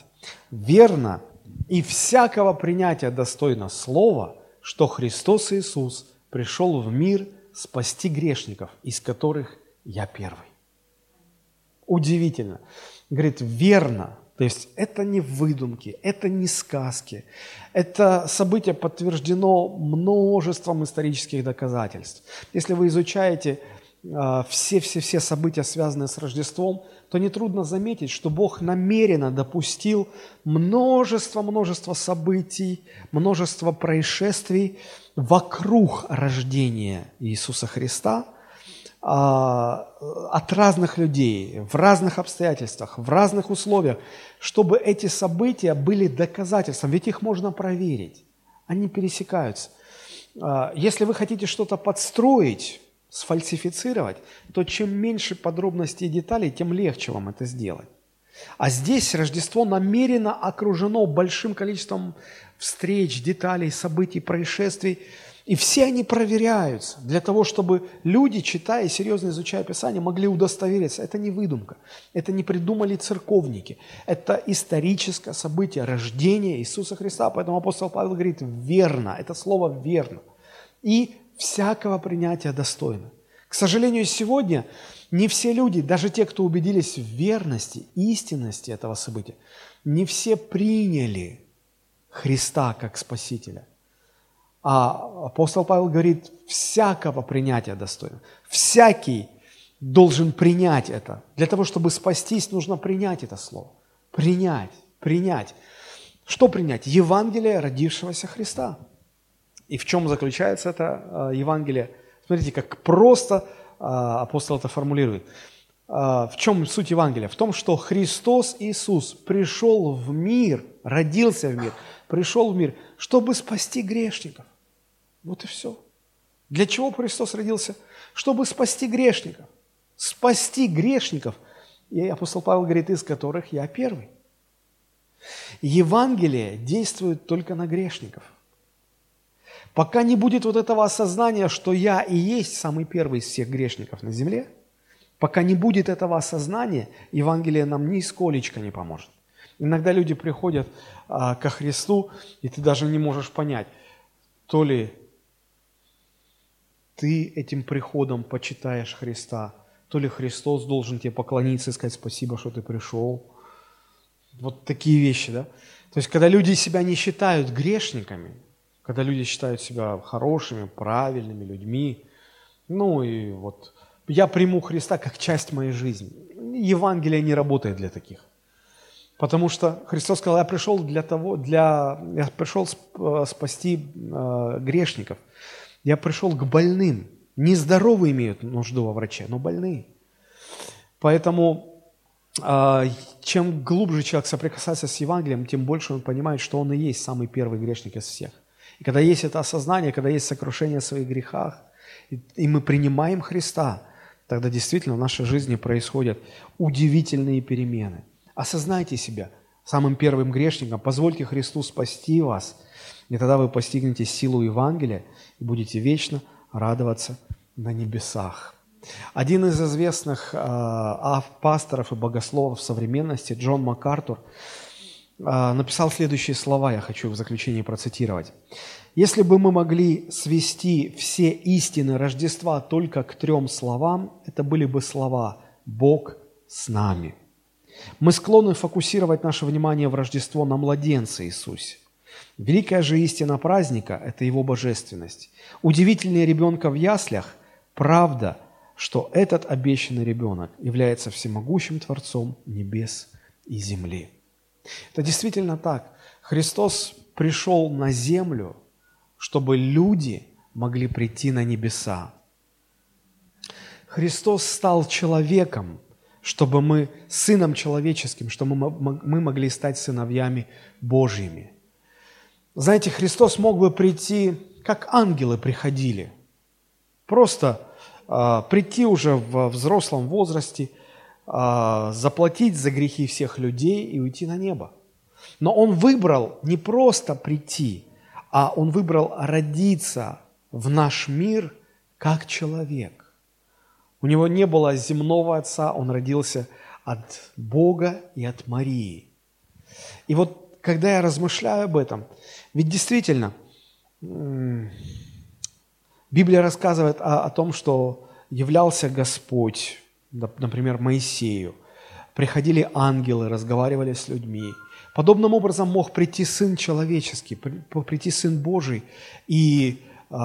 «Верно и всякого принятия достойно слова, что Христос Иисус пришел в мир спасти грешников, из которых я первый. Удивительно. Говорит, верно То есть это не выдумки, это не сказки. Это событие подтверждено множеством исторических доказательств. Если вы изучаете все-все-все а, события, связанные с Рождеством, то нетрудно заметить, что Бог намеренно допустил множество-множество событий, множество происшествий вокруг рождения Иисуса Христа от разных людей, в разных обстоятельствах, в разных условиях, чтобы эти события были доказательством, ведь их можно проверить, они пересекаются. А, если вы хотите что-то подстроить, сфальсифицировать, то чем меньше подробностей и деталей, тем легче вам это сделать. А здесь Рождество намеренно окружено большим количеством встреч, деталей, событий, происшествий. И все они проверяются для того, чтобы люди, читая и серьезно изучая Писание, могли удостовериться. Это не выдумка, это не придумали церковники. Это историческое событие рождения Иисуса Христа. Поэтому апостол Павел говорит «верно». Это слово «верно». И всякого принятия достойны. К сожалению, сегодня не все люди, даже те, кто убедились в верности, истинности этого события, не все приняли Христа как Спасителя. А апостол Павел говорит, всякого принятия достойно. Всякий должен принять это. Для того, чтобы спастись, нужно принять это слово. Принять, принять. Что принять? Евангелие родившегося Христа. И в чем заключается это э, Евангелие? Смотрите, как просто э, апостол это формулирует. Э, в чем суть Евангелия? В том, что Христос Иисус пришел в мир, родился в мир, пришел в мир, чтобы спасти грешников. Вот и все. Для чего Христос родился? Чтобы спасти грешников. Спасти грешников. И апостол Павел говорит, из которых я первый. Евангелие действует только на грешников – Пока не будет вот этого осознания, что я и есть самый первый из всех грешников на земле, пока не будет этого осознания, Евангелие нам ни сколечко не поможет. Иногда люди приходят а, ко Христу, и ты даже не можешь понять, то ли ты этим приходом почитаешь Христа, то ли Христос должен тебе поклониться и сказать спасибо, что ты пришел. Вот такие вещи, да? То есть, когда люди себя не считают грешниками, когда люди считают себя хорошими, правильными людьми. Ну и вот я приму Христа как часть моей жизни. Евангелие не работает для таких. Потому что Христос сказал, я пришел для того, для, я пришел э, спасти э, грешников. Я пришел к больным. Нездоровые имеют нужду во враче, но больные. Поэтому э, чем глубже человек соприкасается с Евангелием, тем больше он понимает, что он и есть самый первый грешник из всех. И когда есть это осознание, когда есть сокрушение о своих грехах, и мы принимаем Христа, тогда действительно в нашей жизни происходят удивительные перемены. Осознайте себя самым первым грешником, позвольте Христу спасти вас, и тогда вы постигнете силу Евангелия и будете вечно радоваться на небесах. Один из известных э, пасторов и богословов современности, Джон МакАртур, а, написал следующие слова, я хочу в заключении процитировать. «Если бы мы могли свести все истины Рождества только к трем словам, это были бы слова «Бог с нами». Мы склонны фокусировать наше внимание в Рождество на младенце Иисусе. Великая же истина праздника – это Его божественность. Удивительнее ребенка в яслях – правда, что этот обещанный ребенок является всемогущим Творцом небес и земли. Это действительно так. Христос пришел на землю, чтобы люди могли прийти на небеса. Христос стал человеком, чтобы мы, сыном человеческим, чтобы мы могли стать сыновьями Божьими. Знаете, Христос мог бы прийти, как ангелы приходили, просто э, прийти уже в взрослом возрасте – а, заплатить за грехи всех людей и уйти на небо. Но он выбрал не просто прийти, а он выбрал родиться в наш мир как человек. У него не было земного отца, он родился от Бога и от Марии. И вот когда я размышляю об этом, ведь действительно Библия рассказывает о, о том, что являлся Господь например, Моисею, приходили ангелы, разговаривали с людьми. Подобным образом мог прийти Сын Человеческий, прийти Сын Божий и э,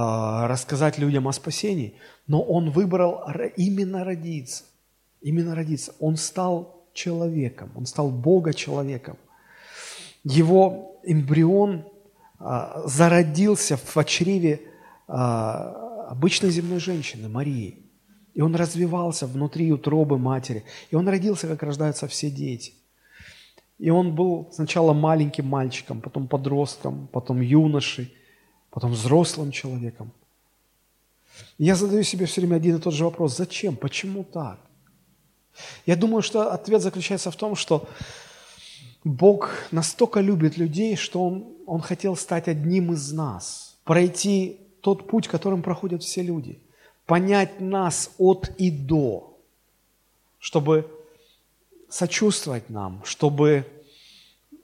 рассказать людям о спасении. Но Он выбрал именно родиться. Именно родиться. Он стал человеком, Он стал Бога человеком. Его эмбрион зародился в чреве э, обычной земной женщины, Марии. И он развивался внутри утробы матери. И он родился, как рождаются все дети. И он был сначала маленьким мальчиком, потом подростком, потом юношей, потом взрослым человеком. И я задаю себе все время один и тот же вопрос. Зачем? Почему так? Я думаю, что ответ заключается в том, что Бог настолько любит людей, что Он, Он хотел стать одним из нас, пройти тот путь, которым проходят все люди – понять нас от и до, чтобы сочувствовать нам, чтобы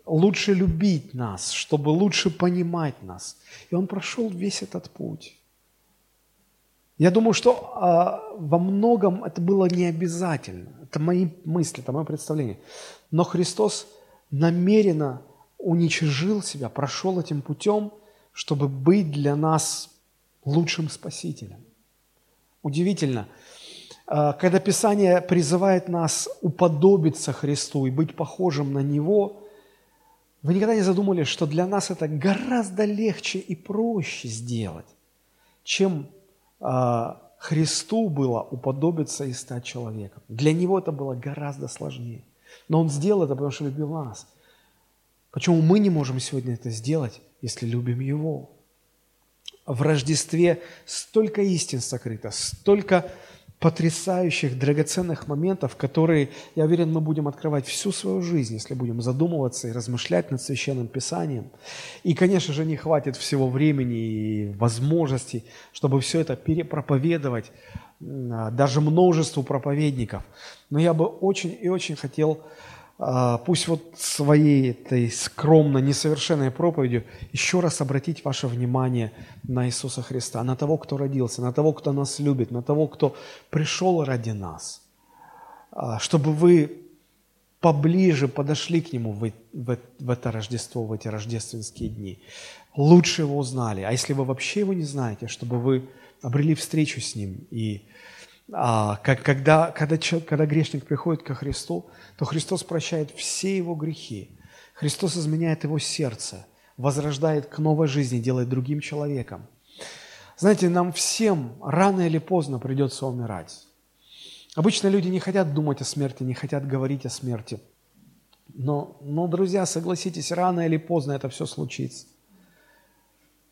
лучше любить нас, чтобы лучше понимать нас. И он прошел весь этот путь. Я думаю, что а, во многом это было не обязательно. Это мои мысли, это мое представление. Но Христос намеренно уничижил себя, прошел этим путем, чтобы быть для нас лучшим Спасителем. Удивительно, а, когда Писание призывает нас уподобиться Христу и быть похожим на Него, вы никогда не задумывались, что для нас это гораздо легче и проще сделать, чем а, Христу было уподобиться и стать человеком. Для Него это было гораздо сложнее. Но Он сделал это, потому что любил нас. Почему мы не можем сегодня это сделать, если любим Его? в Рождестве столько истин сокрыто, столько потрясающих, драгоценных моментов, которые, я уверен, мы будем открывать всю свою жизнь, если будем задумываться и размышлять над Священным Писанием. И, конечно же, не хватит всего времени и возможностей, чтобы все это перепроповедовать даже множеству проповедников. Но я бы очень и очень хотел а, пусть вот своей этой скромно несовершенной проповедью еще раз обратить ваше внимание на Иисуса Христа, на того, кто родился, на того, кто нас любит, на того, кто пришел ради нас, а, чтобы вы поближе подошли к Нему в, в, в это Рождество, в эти рождественские дни, лучше Его узнали. А если вы вообще Его не знаете, чтобы вы обрели встречу с Ним и а, как, когда, когда, когда грешник приходит ко Христу, то Христос прощает все его грехи. Христос изменяет его сердце, возрождает к новой жизни, делает другим человеком. Знаете, нам всем рано или поздно придется умирать. Обычно люди не хотят думать о смерти, не хотят говорить о смерти. Но, но, друзья, согласитесь, рано или поздно это все случится.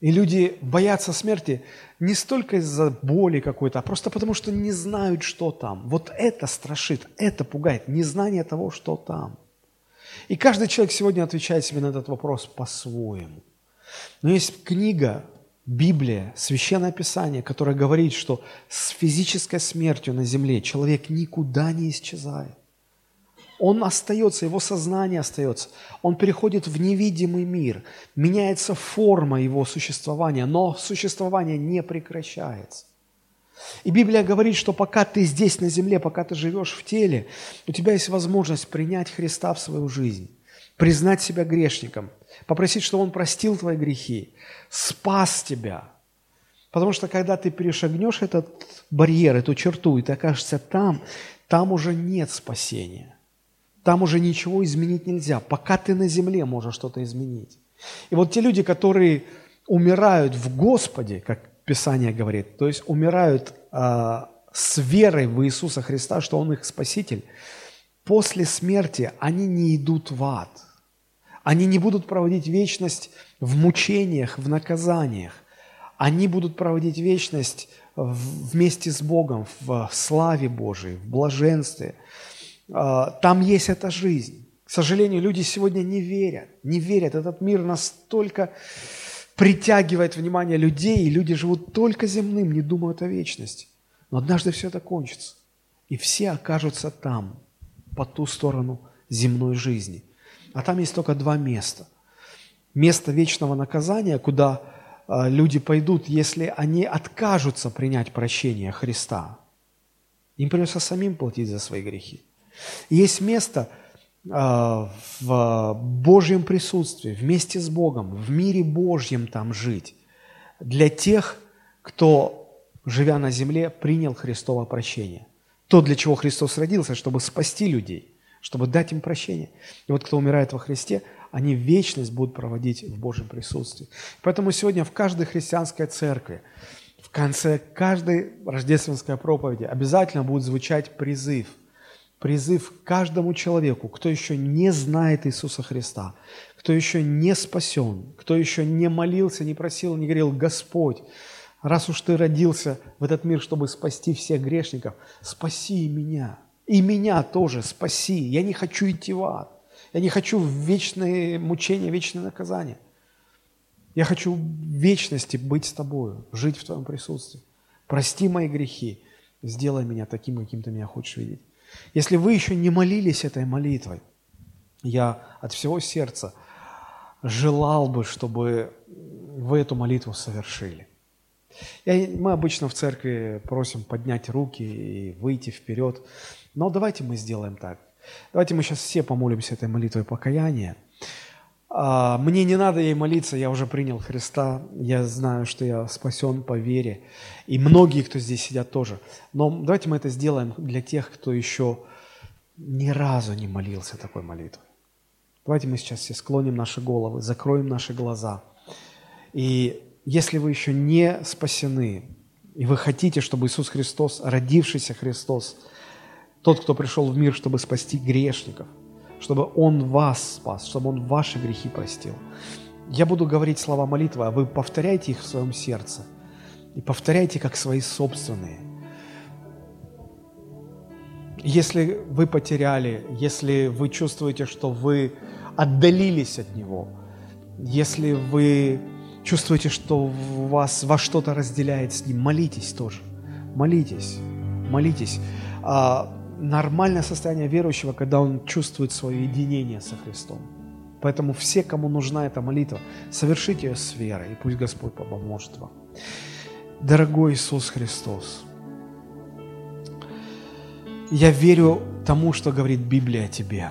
И люди боятся смерти не столько из-за боли какой-то, а просто потому, что не знают, что там. Вот это страшит, это пугает, незнание того, что там. И каждый человек сегодня отвечает себе на этот вопрос по-своему. Но есть книга, Библия, Священное Писание, которое говорит, что с физической смертью на земле человек никуда не исчезает он остается, его сознание остается. Он переходит в невидимый мир, меняется форма его существования, но существование не прекращается. И Библия говорит, что пока ты здесь на земле, пока ты живешь в теле, у тебя есть возможность принять Христа в свою жизнь, признать себя грешником, попросить, чтобы Он простил твои грехи, спас тебя. Потому что когда ты перешагнешь этот барьер, эту черту, и ты окажешься там, там уже нет спасения – там уже ничего изменить нельзя. Пока ты на земле можешь что-то изменить. И вот те люди, которые умирают в Господе, как Писание говорит, то есть умирают э, с верой в Иисуса Христа, что Он их Спаситель, после смерти они не идут в ад. Они не будут проводить вечность в мучениях, в наказаниях. Они будут проводить вечность вместе с Богом в славе Божией, в блаженстве – там есть эта жизнь. К сожалению, люди сегодня не верят, не верят. Этот мир настолько притягивает внимание людей, и люди живут только земным, не думают о вечности. Но однажды все это кончится, и все окажутся там, по ту сторону земной жизни. А там есть только два места. Место вечного наказания, куда а, люди пойдут, если они откажутся принять прощение Христа. Им придется самим платить за свои грехи. Есть место а, в Божьем присутствии, вместе с Богом, в мире Божьем там жить. Для тех, кто, живя на земле, принял Христово прощение. То, для чего Христос родился, чтобы спасти людей, чтобы дать им прощение. И вот кто умирает во Христе, они вечность будут проводить в Божьем присутствии. Поэтому сегодня в каждой христианской церкви, в конце каждой рождественской проповеди обязательно будет звучать призыв. Призыв каждому человеку, кто еще не знает Иисуса Христа, кто еще не спасен, кто еще не молился, не просил, не говорил, Господь, раз уж Ты родился в этот мир, чтобы спасти всех грешников, спаси меня. И меня тоже спаси. Я не хочу идти в ад. Я не хочу в вечные мучения, вечное наказание. Я хочу в вечности быть с Тобою, жить в Твоем присутствии. Прости мои грехи, сделай меня таким, каким Ты меня хочешь видеть. Если вы еще не молились этой молитвой, я от всего сердца желал бы, чтобы вы эту молитву совершили. Я, мы обычно в церкви просим поднять руки и выйти вперед, но давайте мы сделаем так. Давайте мы сейчас все помолимся этой молитвой покаяния. А, мне не надо ей молиться, я уже принял Христа, я знаю, что я спасен по вере. И многие, кто здесь сидят, тоже. Но давайте мы это сделаем для тех, кто еще ни разу не молился такой молитвой. Давайте мы сейчас все склоним наши головы, закроем наши глаза. И если вы еще не спасены, и вы хотите, чтобы Иисус Христос, родившийся Христос, тот, кто пришел в мир, чтобы спасти грешников, чтобы Он вас спас, чтобы Он ваши грехи простил. Я буду говорить слова молитвы, а вы повторяйте их в своем сердце. И повторяйте как свои собственные. Если вы потеряли, если вы чувствуете, что вы отдалились от Него, если вы чувствуете, что вас во что-то разделяет с Ним, молитесь тоже. Молитесь, молитесь. Нормальное состояние верующего, когда он чувствует свое единение со Христом. Поэтому все, кому нужна эта молитва, совершите ее с верой, и пусть Господь поможет вам. Дорогой Иисус Христос, я верю тому, что говорит Библия о Тебе,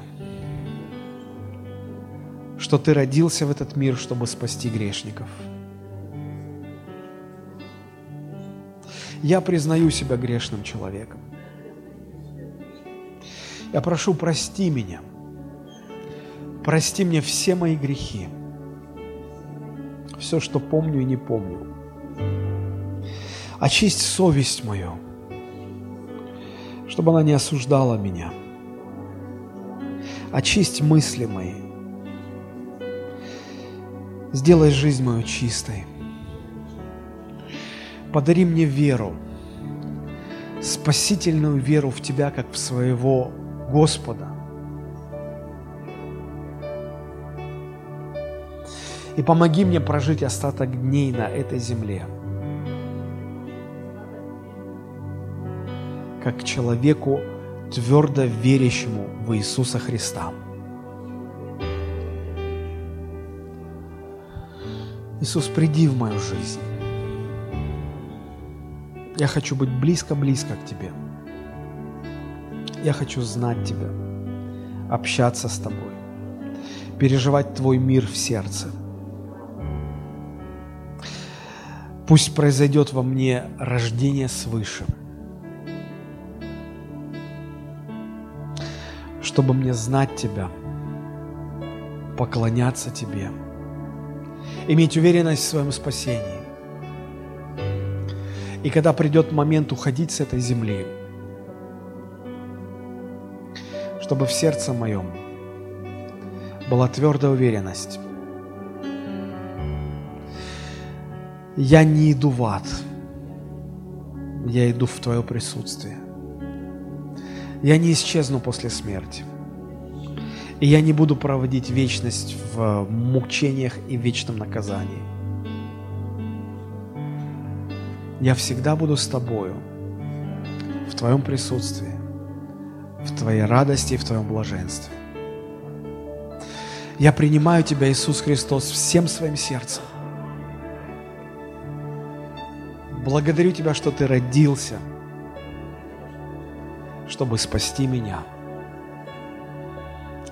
что Ты родился в этот мир, чтобы спасти грешников. Я признаю себя грешным человеком. Я прошу, прости меня. Прости мне все мои грехи. Все, что помню и не помню. Очисть совесть мою, чтобы она не осуждала меня. Очисть мысли мои. Сделай жизнь мою чистой. Подари мне веру, спасительную веру в Тебя, как в своего Господа. И помоги мне прожить остаток дней на этой земле, как человеку, твердо верящему в Иисуса Христа. Иисус, приди в мою жизнь. Я хочу быть близко-близко к Тебе. Я хочу знать Тебя, общаться с Тобой, переживать Твой мир в сердце. Пусть произойдет во мне рождение свыше, чтобы мне знать Тебя, поклоняться Тебе, иметь уверенность в своем спасении. И когда придет момент уходить с этой земли – чтобы в сердце моем была твердая уверенность. Я не иду в ад, я иду в Твое присутствие. Я не исчезну после смерти. И я не буду проводить вечность в мучениях и вечном наказании. Я всегда буду с Тобою, в Твоем присутствии в Твоей радости и в Твоем блаженстве. Я принимаю Тебя, Иисус Христос, всем своим сердцем. Благодарю Тебя, что Ты родился, чтобы спасти меня.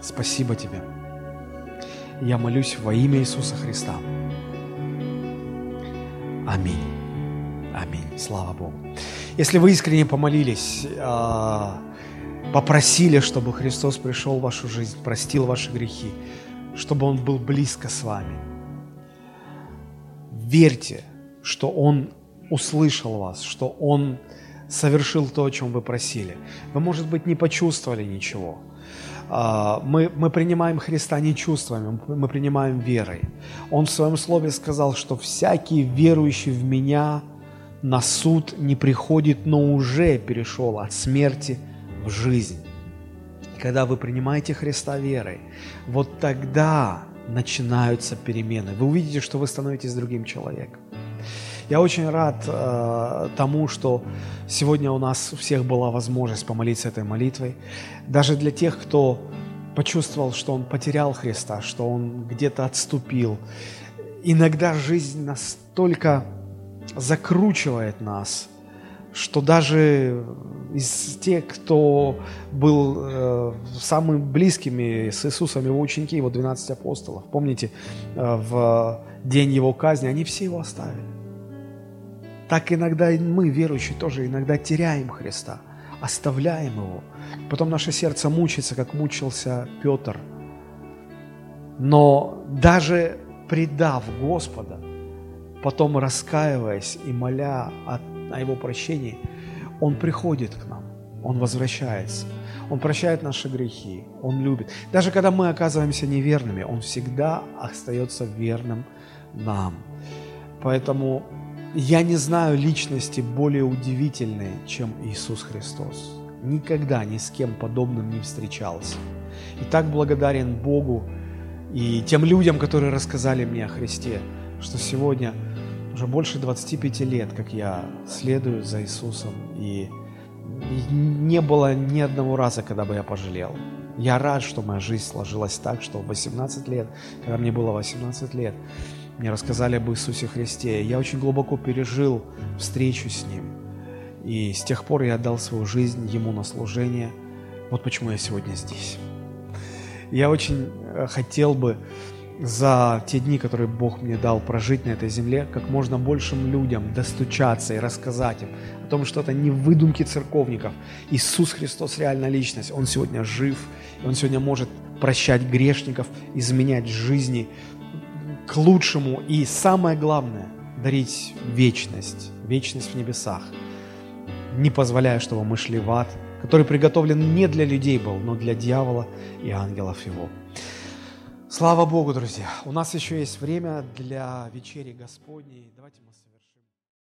Спасибо Тебе. Я молюсь во имя Иисуса Христа. Аминь. Аминь. Слава Богу. Если вы искренне помолились, а, попросили, чтобы Христос пришел в вашу жизнь, простил ваши грехи, чтобы Он был близко с вами, верьте, что Он услышал вас, что Он совершил то, о чем вы просили. Вы, может быть, не почувствовали ничего. А, мы, мы принимаем Христа не чувствами, мы принимаем верой. Он в своем слове сказал, что всякий верующий в Меня на суд не приходит, но уже перешел от смерти жизнь. Когда вы принимаете Христа верой, вот тогда начинаются перемены. Вы увидите, что вы становитесь другим человеком. Я очень рад э, тому, что сегодня у нас у всех была возможность помолиться этой молитвой. Даже для тех, кто почувствовал, что он потерял Христа, что он где-то отступил. Иногда жизнь настолько закручивает нас, что даже из тех, кто был э, самыми близкими с Иисусом, его ученики, его 12 апостолов, помните, э, в день его казни, они все его оставили. Так иногда мы, верующие, тоже иногда теряем Христа, оставляем Его. Потом наше сердце мучается, как мучился Петр. Но даже предав Господа, потом раскаиваясь и моля о, о Его прощении, Он приходит к нам, Он возвращается. Он прощает наши грехи, Он любит. Даже когда мы оказываемся неверными, Он всегда остается верным нам. Поэтому я не знаю личности более удивительной, чем Иисус Христос. Никогда ни с кем подобным не встречался. И так благодарен Богу и тем людям, которые рассказали мне о Христе, что сегодня уже больше 25 лет, как я следую за Иисусом, и не было ни одного раза, когда бы я пожалел. Я рад, что моя жизнь сложилась так, что в 18 лет, когда мне было 18 лет, мне рассказали об Иисусе Христе. Я очень глубоко пережил встречу с Ним. И с тех пор я отдал свою жизнь Ему на служение. Вот почему я сегодня здесь. Я очень хотел бы за те дни, которые Бог мне дал прожить на этой земле, как можно большим людям достучаться и рассказать им о том, что это не выдумки церковников. Иисус Христос реальная личность. Он сегодня жив, и Он сегодня может прощать грешников, изменять жизни, к лучшему и самое главное – дарить вечность, вечность в небесах, не позволяя, чтобы мы шли в ад, который приготовлен не для людей был, но для дьявола и ангелов его. Слава Богу, друзья! У нас еще есть время для вечери Господней.